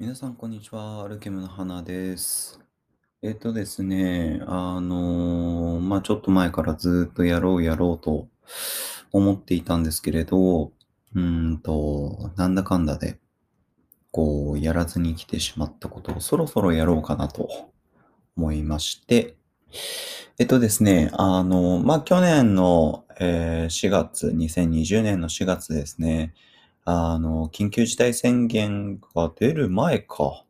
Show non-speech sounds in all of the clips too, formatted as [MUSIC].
皆さん、こんにちは。アルケムの花です。えっとですね、あのーまあ、ちょっと前からずっとやろうやろうと思っていたんですけれど、うんと、なんだかんだで、こう、やらずに来てしまったことをそろそろやろうかなと思いまして、えっとですね、あの、まあ、去年の、えー4月、2020年の4月ですね、あの、緊急事態宣言が出る前か。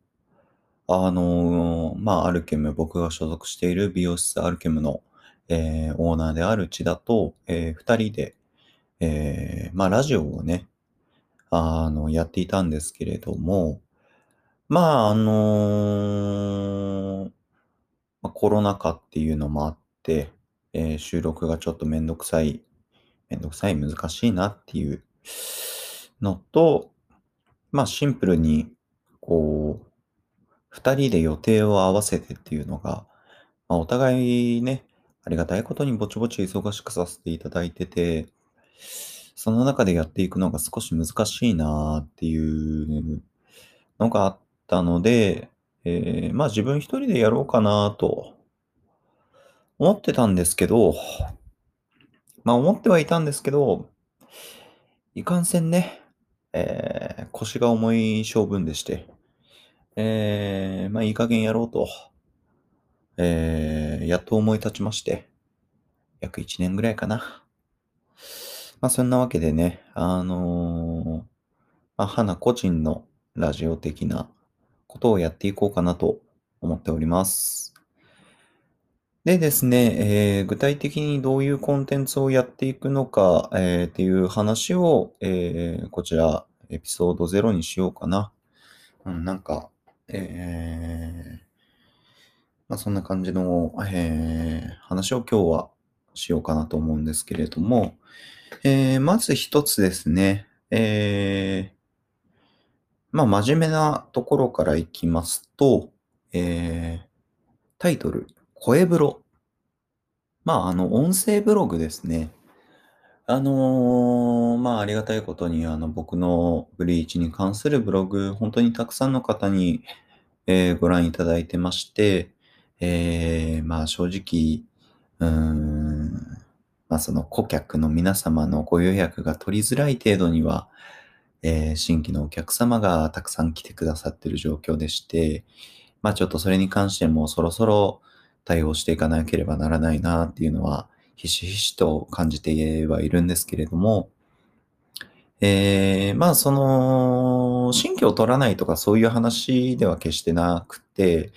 あの、まあ、アルケム、僕が所属している美容室アルケムの、えーオーナーである千田と、えー二人で、えーまあ、ラジオをね、あの、やっていたんですけれども、まあ、あのー、コロナ禍っていうのもあって、えー収録がちょっとめんどくさい、めんどくさい、難しいなっていうのと、まあ、シンプルに、こう、二人で予定を合わせてっていうのが、まあ、お互いね、ありがたいことにぼちぼち忙しくさせていただいてて、その中でやっていくのが少し難しいなっていうのがあったので、えーまあ自分一人でやろうかなと思ってたんですけど、まあ思ってはいたんですけど、いかんせんね、えー腰が重い性分でして、えーまあいい加減やろうと、えーやっと思い立ちまして、約1年ぐらいかな。まあそんなわけでね、あのまあ花個人のラジオ的なことをやっていこうかなと思っております。でですね、えー具体的にどういうコンテンツをやっていくのか、えーっていう話を、えーこちら、エピソード0にしようかな。うん、なんか、えーまあそんな感じの、えー話を今日はしようかなと思うんですけれども、えーまず一つですね、えーまあ真面目なところからいきますと、えータイトル、声ブロ。まあ、あの、音声ブログですね。あのーまあ、ありがたいことに、あの、僕のブリーチに関するブログ、本当にたくさんの方に、えーご覧いただいてまして、えーまあ、正直、うーん、まあ、その顧客の皆様のご予約が取りづらい程度には、えー新規のお客様がたくさん来てくださっている状況でして、まあ、ちょっとそれに関してもそろそろ対応していかなければならないなっていうのは、ひしひしと感じてはいるんですけれども、えー、まあ、その、新規を取らないとかそういう話では決してなくて、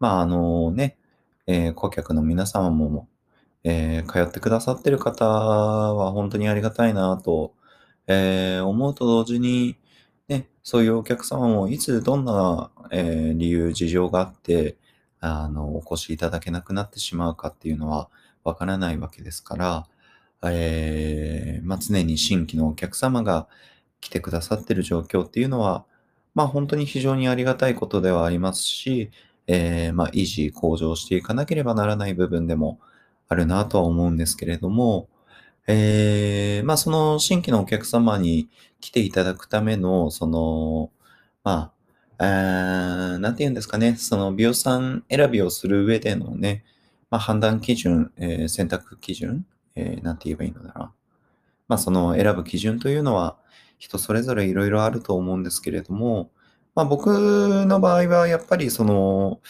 まあ、あのね、えー顧客の皆様も、えー通ってくださってる方は本当にありがたいなと、えー思うと同時に、ね、そういうお客様もいつどんな、え理由、事情があって、あの、お越しいただけなくなってしまうかっていうのはわからないわけですから、えーまあ、常に新規のお客様が来てくださってる状況っていうのは、まあ、本当に非常にありがたいことではありますし、えーまあ、維持、向上していかなければならない部分でもあるなとは思うんですけれども、えーまあ、その新規のお客様に来ていただくための、その、まあ、えーなんて言うんですかね、その美容さん選びをする上でのね、まあ、判断基準、えー選択基準、えーて言えばいいのだな。まあ、その選ぶ基準というのは人それぞれいろいろあると思うんですけれども、まあ、僕の場合はやっぱりその、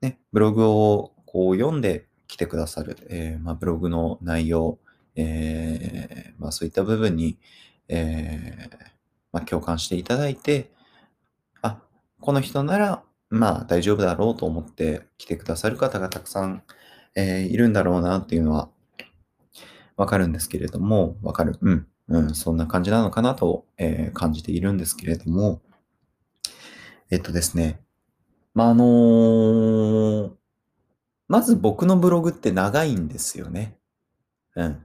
ね、ブログをこう読んで来てくださる、えーまあ、ブログの内容、えーまあ、そういった部分に、えーまあ、共感していただいて、この人なら、まあ大丈夫だろうと思って来てくださる方がたくさん、えーいるんだろうなっていうのはわかるんですけれども、わかる。うん。うん。そんな感じなのかなと、えー感じているんですけれども、えっとですね。まあ、あのーまず僕のブログって長いんですよね。うん。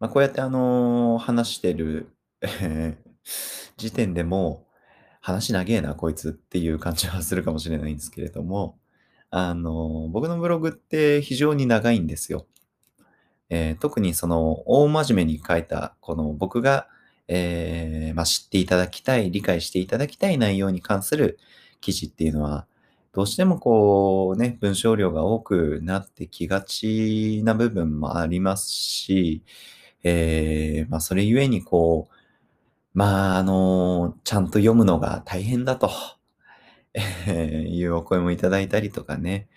まあ、こうやってあのー話してる、時点でも、話長えな、こいつっていう感じはするかもしれないんですけれども、あの僕のブログって非常に長いんですよ。えー特にその、大真面目に書いた、この僕が、えーまあ、知っていただきたい、理解していただきたい内容に関する記事っていうのは、どうしてもこうね、文章量が多くなってきがちな部分もありますし、えー、まあそれゆえにこう、まああの、ちゃんと読むのが大変だと、え [LAUGHS] いうお声もいただいたりとかね。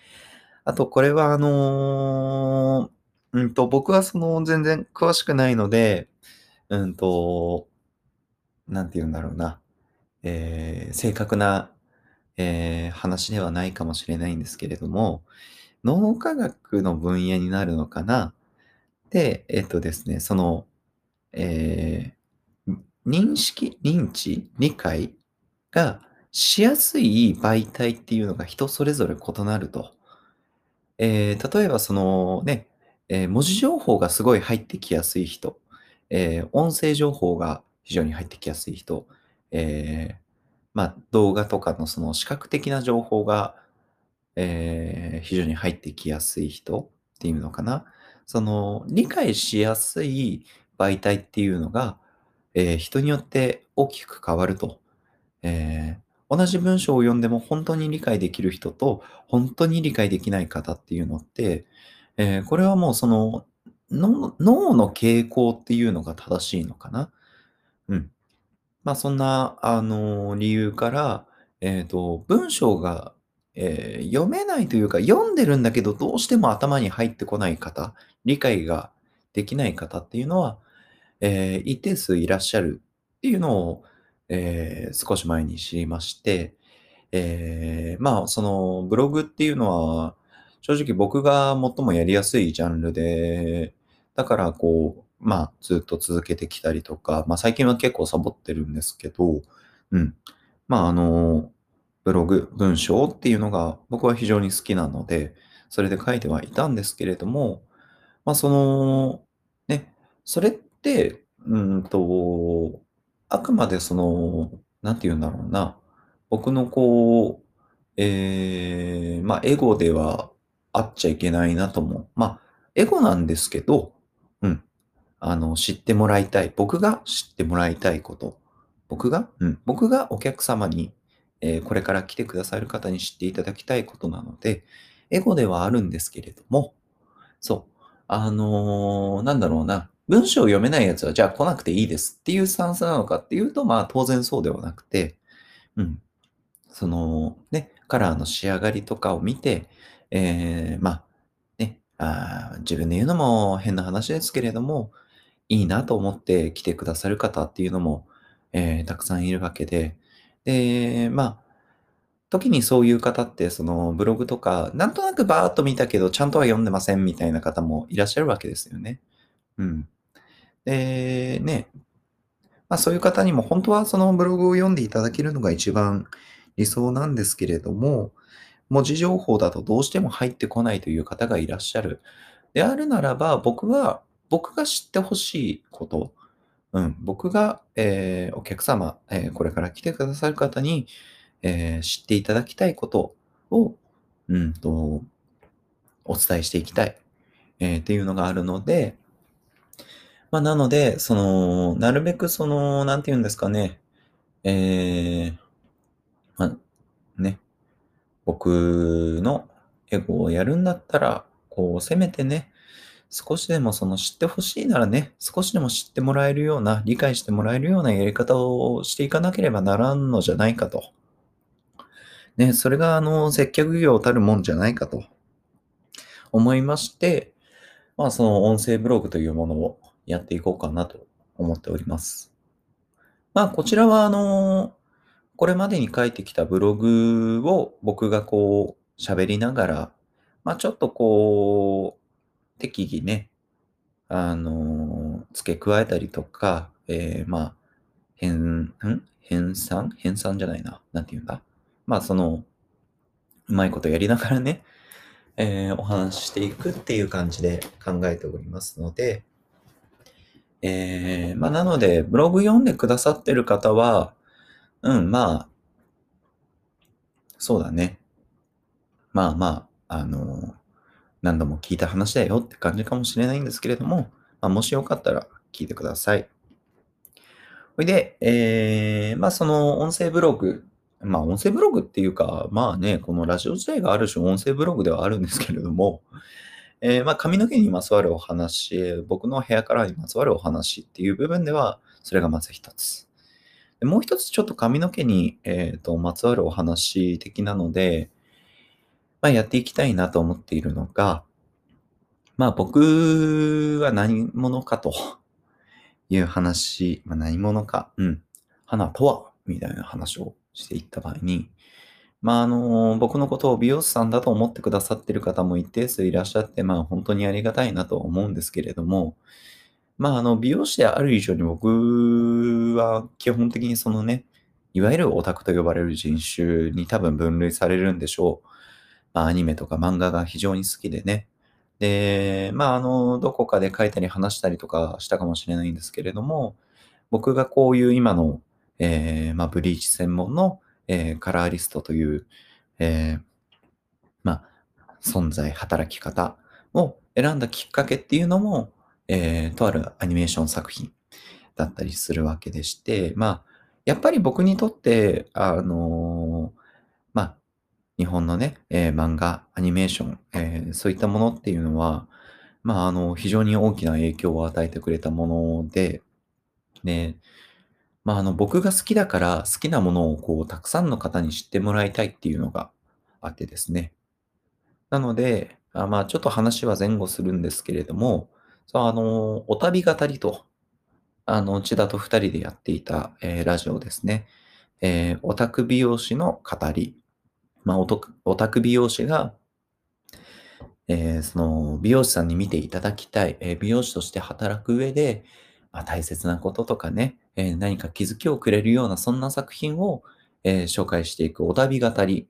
あとこれはあのーうんと、僕はその全然詳しくないので、うんと、なんて言うんだろうな。えー正確な、えー話ではないかもしれないんですけれども、脳科学の分野になるのかな。で、えっとですね、その、えー認識、認知、理解がしやすい媒体っていうのが人それぞれ異なると。えー例えばそのね、えー文字情報がすごい入ってきやすい人、えー音声情報が非常に入ってきやすい人、えーまあ、動画とかのその視覚的な情報が、えー非常に入ってきやすい人っていうのかな。その理解しやすい媒体っていうのが、えー人によって大きく変わると。えー同じ文章を読んでも本当に理解できる人と本当に理解できない方っていうのって、えーこれはもうその脳の傾向っていうのが正しいのかな。うん。まあそんな、あの、理由から、えっと、文章が、えー読めないというか、読んでるんだけど、どうしても頭に入ってこない方、理解ができない方っていうのは、えー一定数いらっしゃるっていうのを、えー少し前に知りまして、えーまあ、その、ブログっていうのは、正直僕が最もやりやすいジャンルで、だからこう、まあ、ずっと続けてきたりとか、まあ最近は結構サボってるんですけど、うん。まああの、ブログ、文章っていうのが僕は非常に好きなので、それで書いてはいたんですけれども、まあその、ね、それっ、うんと、あくまでその、なんて言うんだろうな、僕のこう、えー、まあエゴではあっちゃいけないなとも、まあエゴなんですけど、うん。あの、知ってもらいたい。僕が知ってもらいたいこと。僕が？うん。僕がお客様に、えーこれから来てくださる方に知っていただきたいことなので、エゴではあるんですけれども、そう。あのーなんだろうな。文章を読めないやつは、じゃあ来なくていいですっていうスタンスなのかっていうと、まあ当然そうではなくて、うん。その、ね、カラーの仕上がりとかを見て、えーまあ、ね、あ自分で言うのも変な話ですけれども、いいなと思って来てくださる方っていうのも、えーたくさんいるわけで、で、まあ、時にそういう方って、そのブログとか、なんとなくバーっと見たけど、ちゃんとは読んでませんみたいな方もいらっしゃるわけですよね。うん。で、ね、まあそういう方にも本当はそのブログを読んでいただけるのが一番理想なんですけれども、文字情報だとどうしても入ってこないという方がいらっしゃる。であるならば、僕は、僕が知ってほしいこと、うん、僕が、えーお客様、えーこれから来てくださる方に、えー知っていただきたいことを、うんと、お伝えしていきたい、えっていうのがあるので、まあ、なので、その、なるべくその、なんて言うんですかね、えーまあ、ね、僕のエゴをやるんだったら、こう、せめてね、少しでもその知ってほしいならね、少しでも知ってもらえるような、理解してもらえるようなやり方をしていかなければならんのじゃないかと。ね、それがあの、接客業たるもんじゃないかと思いまして、まあその音声ブログというものをやっていこうかなと思っております。まあこちらはあの、これまでに書いてきたブログを僕がこう喋りながら、まあちょっとこう、適宜ね、あの、付け加えたりとか、えーまあ、変、ん？編纂編纂じゃないな。なんて言うんだ？まあその、うまいことやりながらね、えーお話ししていくっていう感じで考えておりますので、えーまあなので、ブログ読んでくださってる方は、うん、まあ、そうだね。まあまあ、あの、何度も聞いた話だよって感じかもしれないんですけれども、まあ、もしよかったら聞いてください。ほいで、えー、まあその音声ブログ、まあ、音声ブログっていうか、まあね、このラジオ自体がある種音声ブログではあるんですけれども、えー、まあ、髪の毛にまつわるお話、僕のヘアカラーにまつわるお話っていう部分では、それがまず一つ。でもう一つちょっと髪の毛に、えーと、まつわるお話的なので、まあ、やっていきたいなと思っているのが、まあ僕は何者かと [LAUGHS] いう話、まあ、何者か、うん、花とはみたいな話をしていった場合に、まあ、あの、僕のことを美容師さんだと思ってくださってる方も一定数いらっしゃって、まあ、本当にありがたいなと思うんですけれども、まあ、あの、美容師である以上に僕は基本的にそのね、いわゆるオタクと呼ばれる人種に多分分類されるんでしょう。まあ、アニメとか漫画が非常に好きでね。で、まあ、あの、どこかで書いたり話したりとかしたかもしれないんですけれども、僕がこういう今の、えー、まあ、ブリーチ専門のえー、カラーリストという、えー、まあ、存在、働き方を選んだきっかけっていうのも、えー、とあるアニメーション作品だったりするわけでして、まあ、やっぱり僕にとって、あのまあ、日本のね、えー、漫画、アニメーション、えー、そういったものっていうのは、まあ、あの、非常に大きな影響を与えてくれたもので、ね、まあ、あの、僕が好きだから好きなものをこう、たくさんの方に知ってもらいたいっていうのがあってですね。なので、あまあ、ちょっと話は前後するんですけれども、そう、あの、お旅語りと、あの、千田と二人でやっていた、えー、ラジオですね。えー、オタク美容師の語り。まあ、オタク美容師が、えー、その、美容師さんに見ていただきたい、えー、美容師として働く上で、まあ、大切なこととかね、えー、何か気づきをくれるような、そんな作品を、えー、紹介していくお旅語り。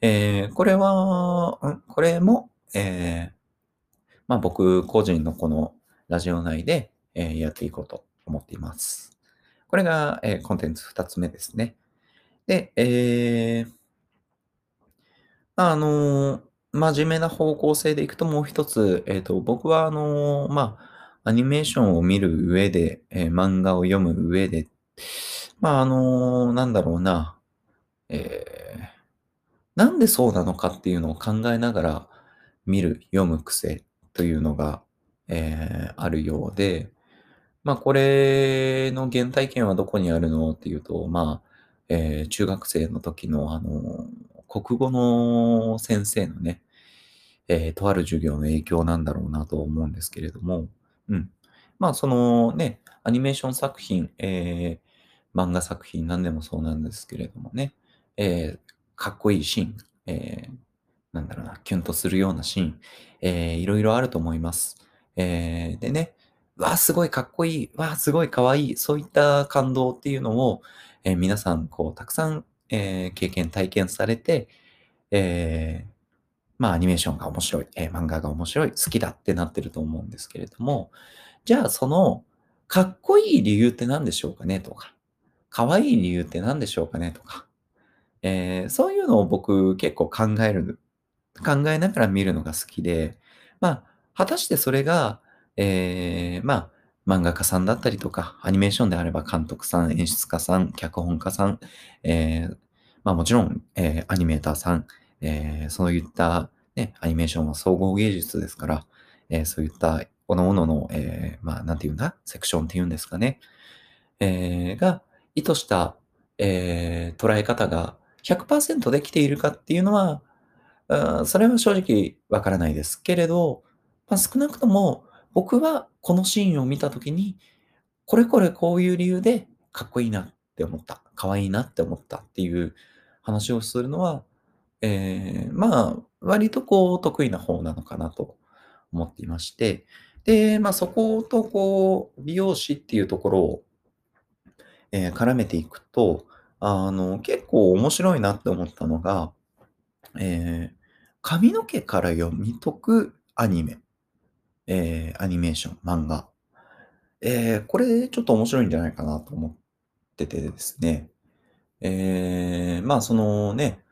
えー、これは、これも、えまあ、僕個人のこのラジオ内で、えやっていこうと思っています。これが、えコンテンツ二つ目ですね。で、えあの真面目な方向性でいくともう一つ、えっ、と、僕はあのまあ、アニメーションを見る上で、えー、漫画を読む上で、まあ、あのー、なんだろうな、えー、なんでそうなのかっていうのを考えながら見る、読む癖というのが、えー、あるようで、まあ、これの原体験はどこにあるのっていうと、まあ、えー、中学生の時の、あの、国語の先生のね、えー、とある授業の影響なんだろうなと思うんですけれども、うん。まあ、そのね、アニメーション作品、えー、漫画作品何でもそうなんですけれどもね、えー、かっこいいシーン、えー、なんだろうな、キュンとするようなシーン、えー、いろいろあると思います。えー、でね、わあ、すごいかっこいい、わあ、すごいかわいい、そういった感動っていうのを、えー、皆さん、こう、たくさん、えー、経験、体験されて、えー、まあアニメーションが面白い、えー、漫画が面白い、好きだってなってると思うんですけれども、じゃあその、かっこいい理由って何でしょうかねとか、かわいい理由って何でしょうかねとか、えー、そういうのを僕結構考える、考えながら見るのが好きで、まあ、果たしてそれが、えー、まあ、漫画家さんだったりとか、アニメーションであれば監督さん、演出家さん、脚本家さん、えー、まあもちろん、えー、アニメーターさん、えー、そういった、ね、アニメーションは総合芸術ですから、えー、そういった、各々の、えー、まあ、なんていうんだ、セクションっていうんですかね、えー、が、意図した、えー、捉え方が100%できているかっていうのは、それは正直わからないですけれど、まあ、少なくとも僕はこのシーンを見たときに、これこれこういう理由でかっこいいなって思った、かわいいなって思ったっていう話をするのは、えー、まあ、割とこう、得意な方なのかなと思っていまして、で、まあ、そことこう、美容師っていうところを、えー、絡めていくと、あの、結構面白いなって思ったのが、えー、髪の毛から読み解くアニメ、えー、アニメーション、漫画。えー、これちょっと面白いんじゃないかなと思っててですね。えー、まあそのね、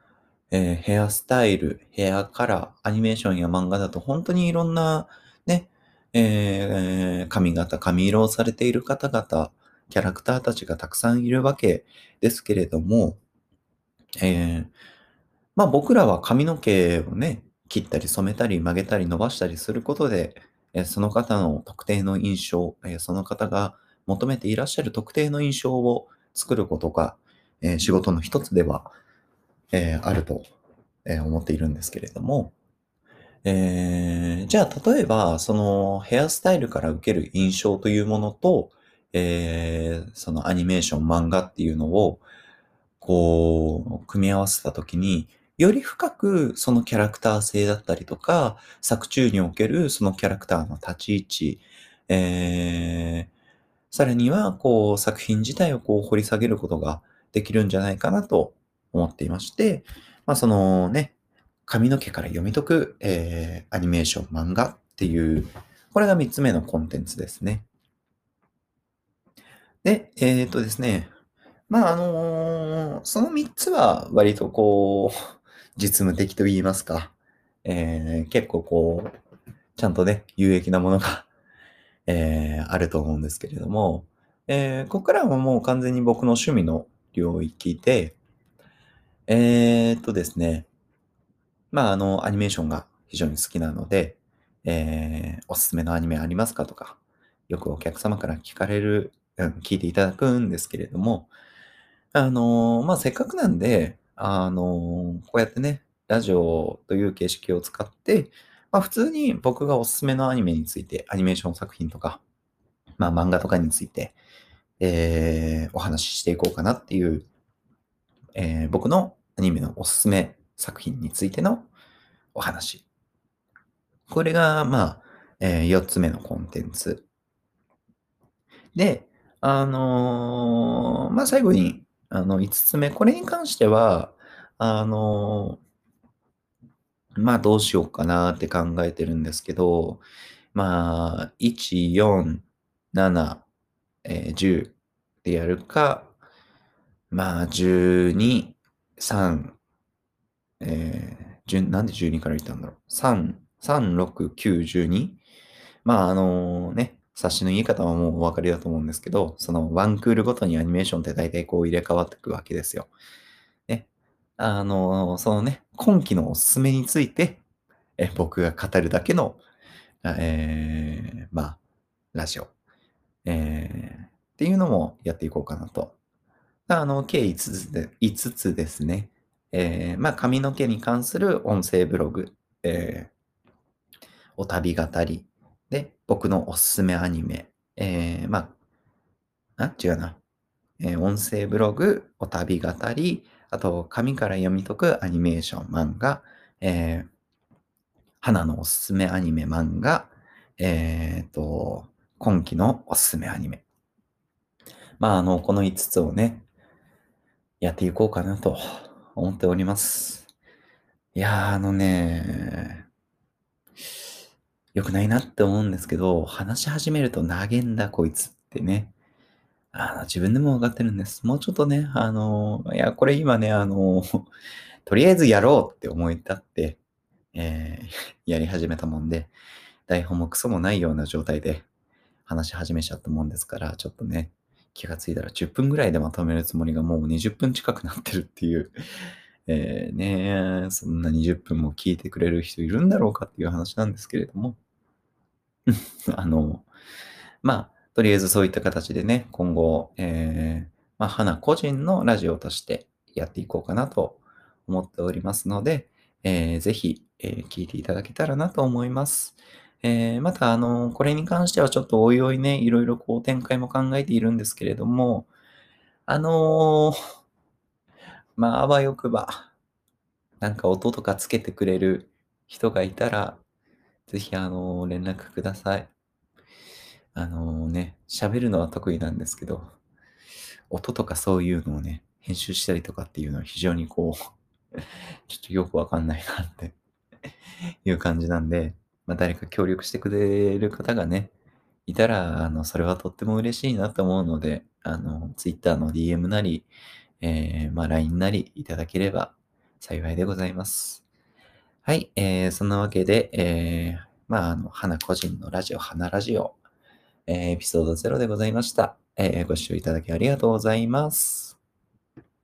えー、ヘアスタイル、ヘアカラー、アニメーションや漫画だと本当にいろんなね、えー、髪型、髪色をされている方々、キャラクターたちがたくさんいるわけですけれども、えー、まあ僕らは髪の毛をね、切ったり染めたり曲げたり伸ばしたりすることで、えその方の特定の印象、えその方が求めていらっしゃる特定の印象を作ることが、え仕事の一つでは、えーあると、え思っているんですけれども、えーじゃあ例えば、そのヘアスタイルから受ける印象というものと、えーそのアニメーション、漫画っていうのを、こう、組み合わせたときに、より深くそのキャラクター性だったりとか、作中におけるそのキャラクターの立ち位置、えー、さらには、こう、作品自体をこう掘り下げることができるんじゃないかなと思っていまして、まあそのね、髪の毛から読み解く、えー、アニメーション、漫画っていう、これが3つ目のコンテンツですね。で、えーっとですね、まあ、あのーその3つは割とこう、実務的と言いますか、えー結構こう、ちゃんとね、有益なものが、えーあると思うんですけれども、えーここからはもう完全に僕の趣味の領域で、えーっとですね、まあ、あの、アニメーションが非常に好きなので、えーおすすめのアニメありますかとか、よくお客様から聞かれる、うん、聞いていただくんですけれども、あのーまあ、せっかくなんで、あのーこうやってね、ラジオという形式を使って、まあ、普通に僕がおすすめのアニメについて、アニメーション作品とか、まあ、漫画とかについて、えーお話ししていこうかなっていう、えー僕のアニメのおすすめ作品についてのお話。これが、まあ、え4つ目のコンテンツ。で、あのーまあ、最後に、あの、5つ目、これに関しては、あのーまあ、どうしようかなって考えてるんですけど、まあ、1、4、7、えー10でやるか、まあ、12、3、えー、なんで12から言ったんだろう。3、3、6、9、12? まあ、あのね、冊子の言い方はもうお分かりだと思うんですけど、そのワンクールごとにアニメーションって大体こう入れ替わっていくわけですよ。ね。あのそのね、今期のおすすめについて、え僕が語るだけの、あえー、まあ、ラジオ、えー、っていうのもやっていこうかなと。あの、計5つで、5つですね。えー、まあ、髪の毛に関する音声ブログ、えー、お旅語り、で、僕のおすすめアニメ、えー、まあ、あ、違うな。えー音声ブログ、お旅語り、あと、紙から読み解くアニメーション、漫画、えー、花のおすすめアニメ、漫画、えー、と、今期のおすすめアニメ。まあ、あの、この5つをね、やっていこうかなと思っております。いや、あのね、良くないなって思うんですけど、話し始めると投げんだこいつってね。あの、自分でも分かってるんです。もうちょっとね、あの、いや、これ今ね、あの、[LAUGHS] とりあえずやろうって思い立って、えー [LAUGHS] やり始めたもんで、台本もクソもないような状態で話し始めちゃったもんですから、ちょっとね、気がついたら10分ぐらいでまとめるつもりがもう20分近くなってるっていう、[LAUGHS] えーねそんな20分も聞いてくれる人いるんだろうかっていう話なんですけれども、[LAUGHS] あの、まあ、とりあえずそういった形でね、今後、えー、まあ、花個人のラジオとしてやっていこうかなと思っておりますので、えーぜひ、えー聞いていただけたらなと思います。えーまた、あの、これに関してはちょっとおいおいね、いろいろこう展開も考えているんですけれども、あのーまあ、あわよくば、なんか音とかつけてくれる人がいたら、ぜひ、あのー連絡ください。あのね、喋るのは得意なんですけど、音とかそういうのをね、編集したりとかっていうのは非常にこう、[LAUGHS] ちょっとよくわかんないなっていう感じなんで、まあ、誰か協力してくれる方がね、いたら、あの、それはとっても嬉しいなと思うので、あの、Twitter の DM なり、えー、まあ、LINE なりいただければ幸いでございます。はい、えー、そんなわけで、えー、まあ、あの、花個人のラジオ、花ラジオ、えーエピソード0でございました。えーご視聴いただきありがとうございます。